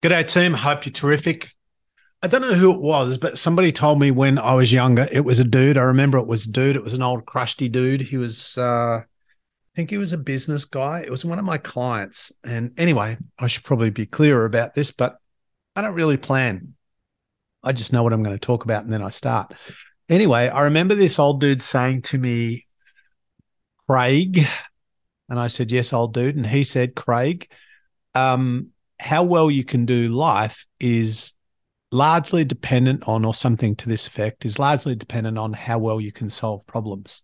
G'day, team. Hope you're terrific. I don't know who it was, but somebody told me when I was younger it was a dude. I remember it was a dude. It was an old crusty dude. He was, uh, I think he was a business guy. It was one of my clients. And anyway, I should probably be clearer about this, but I don't really plan. I just know what I'm going to talk about and then I start. Anyway, I remember this old dude saying to me, Craig, and I said, Yes, old dude. And he said, Craig, um, how well you can do life is largely dependent on, or something to this effect, is largely dependent on how well you can solve problems.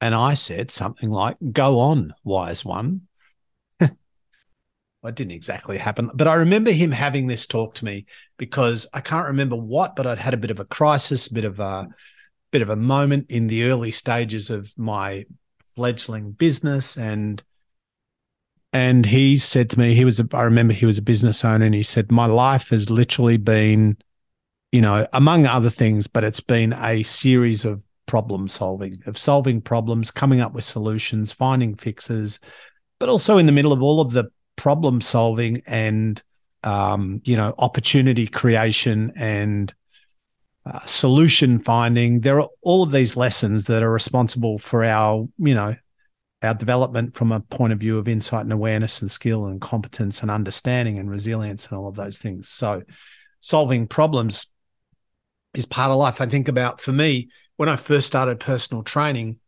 And I said something like, Go on, wise one. well, it didn't exactly happen, but I remember him having this talk to me because I can't remember what, but I'd had a bit of a crisis, a bit of a bit of a moment in the early stages of my fledgling business and and he said to me, he was, a, I remember he was a business owner, and he said, My life has literally been, you know, among other things, but it's been a series of problem solving, of solving problems, coming up with solutions, finding fixes, but also in the middle of all of the problem solving and, um, you know, opportunity creation and uh, solution finding. There are all of these lessons that are responsible for our, you know, our development from a point of view of insight and awareness and skill and competence and understanding and resilience and all of those things. So, solving problems is part of life. I think about for me, when I first started personal training,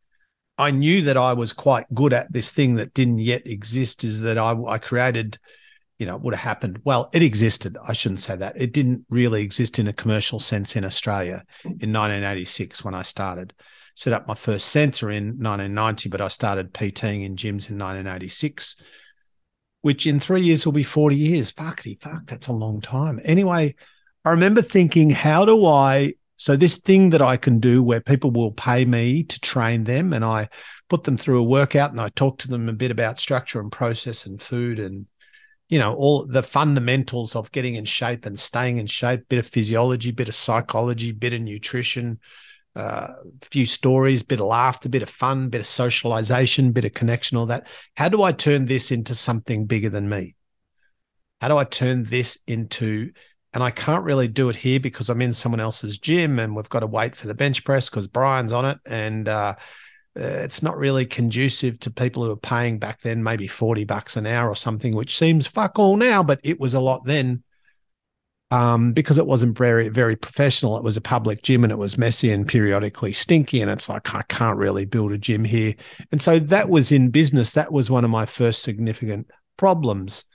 I knew that I was quite good at this thing that didn't yet exist, is that I, I created, you know, would have happened. Well, it existed. I shouldn't say that. It didn't really exist in a commercial sense in Australia in 1986 when I started set up my first center in 1990, but I started PTing in gyms in 1986, which in three years will be 40 years. Fuckity fuck, that's a long time. Anyway, I remember thinking, how do I? So, this thing that I can do where people will pay me to train them and I put them through a workout and I talk to them a bit about structure and process and food and you know all the fundamentals of getting in shape and staying in shape bit of physiology bit of psychology bit of nutrition uh, few stories, bit of laughter, bit of fun, bit of socialization, bit of connection, all that. How do I turn this into something bigger than me? How do I turn this into, and I can't really do it here because I'm in someone else's gym and we've got to wait for the bench press because Brian's on it. And uh, uh, it's not really conducive to people who are paying back then maybe 40 bucks an hour or something, which seems fuck all now, but it was a lot then um, because it wasn't very very professional. It was a public gym and it was messy and periodically stinky. And it's like I can't really build a gym here. And so that was in business. That was one of my first significant problems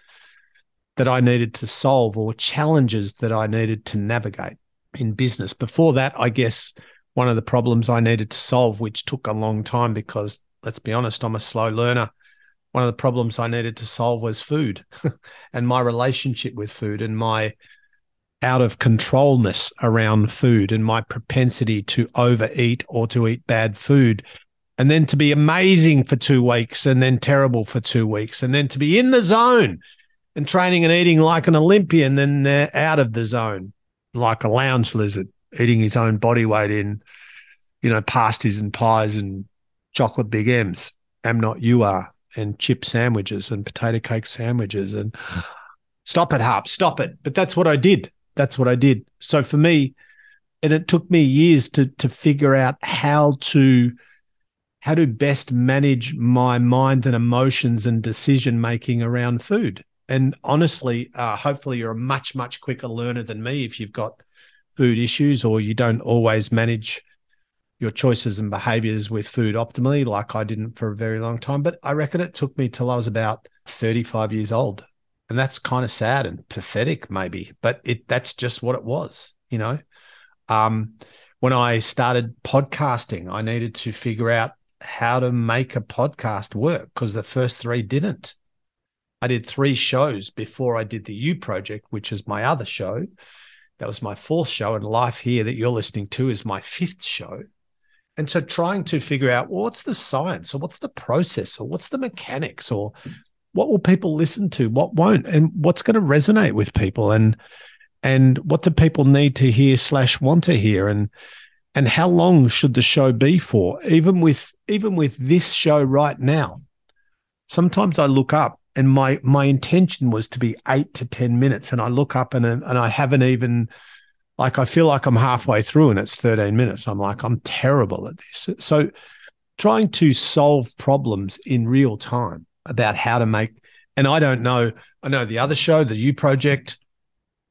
that I needed to solve or challenges that I needed to navigate in business. Before that, I guess one of the problems I needed to solve, which took a long time because let's be honest, I'm a slow learner. One of the problems I needed to solve was food and my relationship with food and my out of controlness around food and my propensity to overeat or to eat bad food and then to be amazing for two weeks and then terrible for two weeks and then to be in the zone and training and eating like an Olympian, then they're out of the zone like a lounge lizard, eating his own body weight in, you know, pasties and pies and chocolate big M's. Am not you are, and chip sandwiches and potato cake sandwiches and stop it, Harp, stop it. But that's what I did that's what I did. So for me, and it took me years to to figure out how to how to best manage my mind and emotions and decision making around food. And honestly, uh, hopefully, you're a much much quicker learner than me if you've got food issues or you don't always manage your choices and behaviors with food optimally, like I didn't for a very long time. But I reckon it took me till I was about 35 years old and that's kind of sad and pathetic maybe but it that's just what it was you know? Um, when i started podcasting i needed to figure out how to make a podcast work because the first three didn't. I did three shows before i did the You Project which is my other show. That was my fourth show and life here that you're listening to is my fifth show. And so trying to figure out well, what's the science or what's the process or what's the mechanics or what will people listen to? What won't? And what's going to resonate with people? And and what do people need to hear slash want to hear? And and how long should the show be for? Even with even with this show right now sometimes i look up and my my intention was to be eight to ten minutes, and I look up and and I haven't even like I feel like I'm halfway through and it's 13 minutes. I'm like, I'm terrible at this. So trying to solve problems in real time about how to make, and I don't know, I know the other show, the You Project,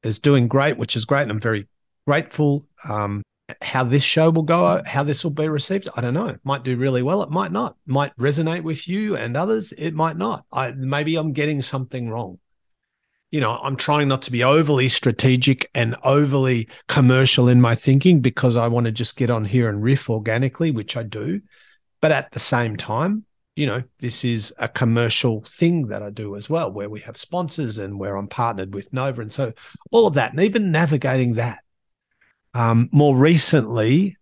is doing great, which is great. And I'm very grateful. Um, how this show will go, how this will be received, I don't know. It might do really well. It might not. It might resonate with you and others. It might not. I maybe I'm getting something wrong you know, I'm trying not to be overly strategic and overly commercial in my thinking because I want to just get on here and riff organically, which I do. But at the same time, you know, this is a commercial thing that I do as well, where we have sponsors and where I'm partnered with Nova. And so all of that, and even navigating that. Um, more recently,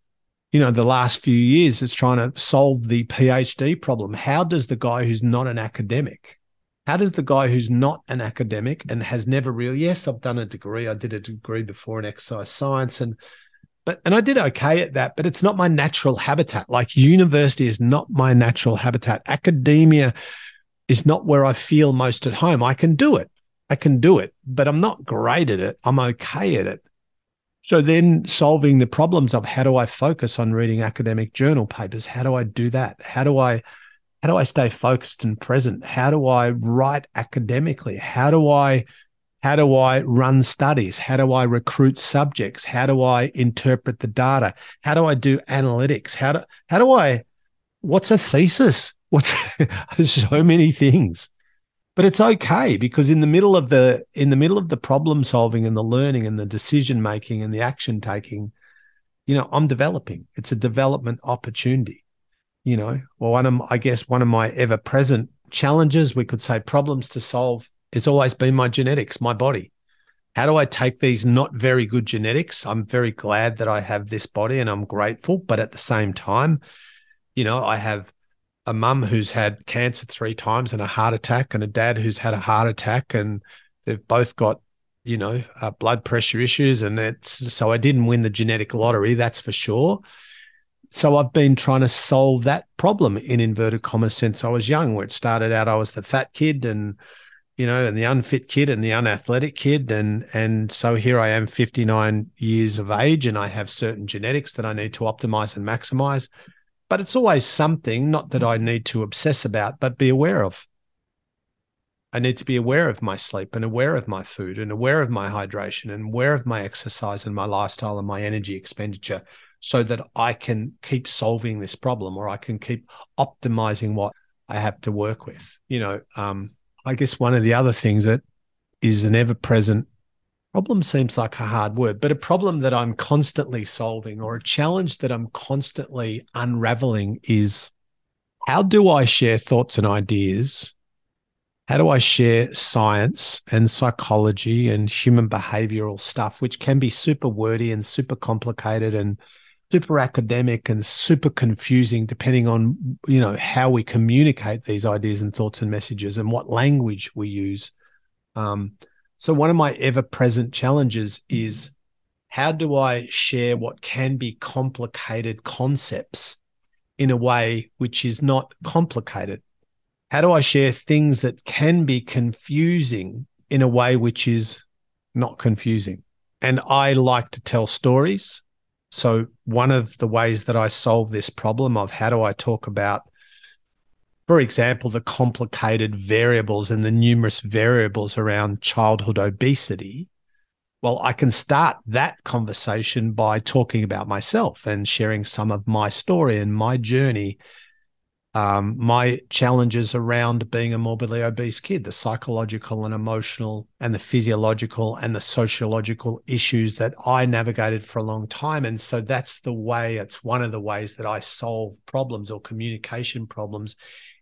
you know, the last few years, it's trying to solve the PhD problem. How does the guy who's not an academic how does the guy who's not an academic and has never really, yes, I've done a degree. I did a degree before in exercise science and but and I did okay at that, but it's not my natural habitat. Like university is not my natural habitat. Academia is not where I feel most at home. I can do it. I can do it, but I'm not great at it. I'm okay at it. So then solving the problems of how do I focus on reading academic journal papers? How do I do that? How do I how do I stay focused and present? How do I write academically? How do I how do I run studies? How do I recruit subjects? How do I interpret the data? How do I do analytics? How do how do I what's a thesis? What's so many things. But it's okay because in the middle of the in the middle of the problem solving and the learning and the decision making and the action taking, you know, I'm developing. It's a development opportunity you know, well, one of I guess one of my ever present challenges, we could say problems to solve, has always been my genetics, my body. How do I take these not very good genetics? I'm very glad that I have this body and I'm grateful, but at the same time, you know, I have a mum who's had cancer three times and a heart attack, and a dad who's had a heart attack, and they've both got, you know, uh, blood pressure issues. And it's so I didn't win the genetic lottery, that's for sure so I've been trying to solve that problem in inverted commas since I was young, where it started out I was the fat kid and you know, and the unfit kid and the unathletic kid. And and so here I am 59 years of age and I have certain genetics that I need to optimize and maximize. But it's always something, not that I need to obsess about, but be aware of. I need to be aware of my sleep and aware of my food and aware of my hydration and aware of my exercise and my lifestyle and my energy expenditure so that I can keep solving this problem or I can keep optimizing what I have to work with. You know, um, I guess one of the other things that is an ever present problem seems like a hard word, but a problem that I'm constantly solving or a challenge that I'm constantly unraveling is how do I share thoughts and ideas? How do I share science and psychology and human behavioral stuff, which can be super wordy and super complicated and super academic and super confusing depending on you know how we communicate these ideas and thoughts and messages and what language we use. Um, so one of my ever present challenges is how do i share what can be complicated concepts in a way which is not complicated? How do i share things that can be confusing in a way which is not confusing? And i like to tell stories so, one of the ways that I solve this problem of how do I talk about, for example, the complicated variables and the numerous variables around childhood obesity, well, I can start that conversation by talking about myself and sharing some of my story and my journey um, my challenges around being a morbidly obese kid, the psychological and emotional and the physiological and the sociological issues that I navigated for a long time. And so that's the way, it's one of the ways that I solve problems or communication problems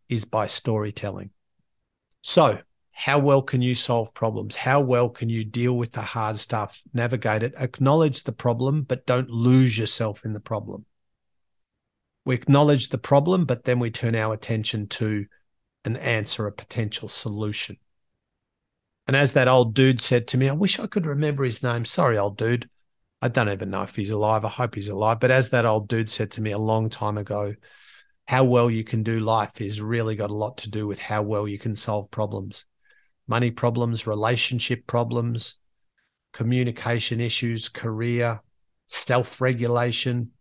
is by storytelling. So, how well can you solve problems? How well can you deal with the hard stuff, navigate it, acknowledge the problem, but don't lose yourself in the problem? We acknowledge the problem, but then we turn our attention to an answer, a potential solution. And as that old dude said to me, I wish I could remember his name. Sorry, old dude. I don't even know if he's alive. I hope he's alive. But as that old dude said to me a long time ago, how well you can do life is really got a lot to do with how well you can solve problems. money problems, relationship problems, communication issues, career, self regulation,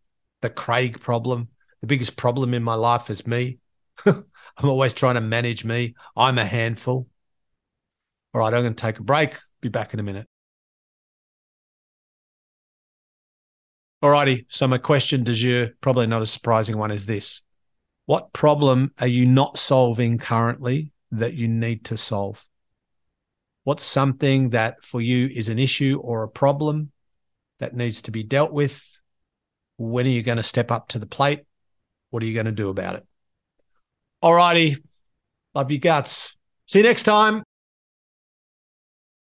the Craig problem. The biggest problem in my life is me. I'm always trying to manage me. I'm a handful. All right, I'm going to take a break. Be back in a minute. All righty. So, my question to you, probably not a surprising one, is this What problem are you not solving currently that you need to solve? What's something that for you is an issue or a problem that needs to be dealt with? When are you going to step up to the plate? What are you going to do about it? All righty. Love you guts. See you next time.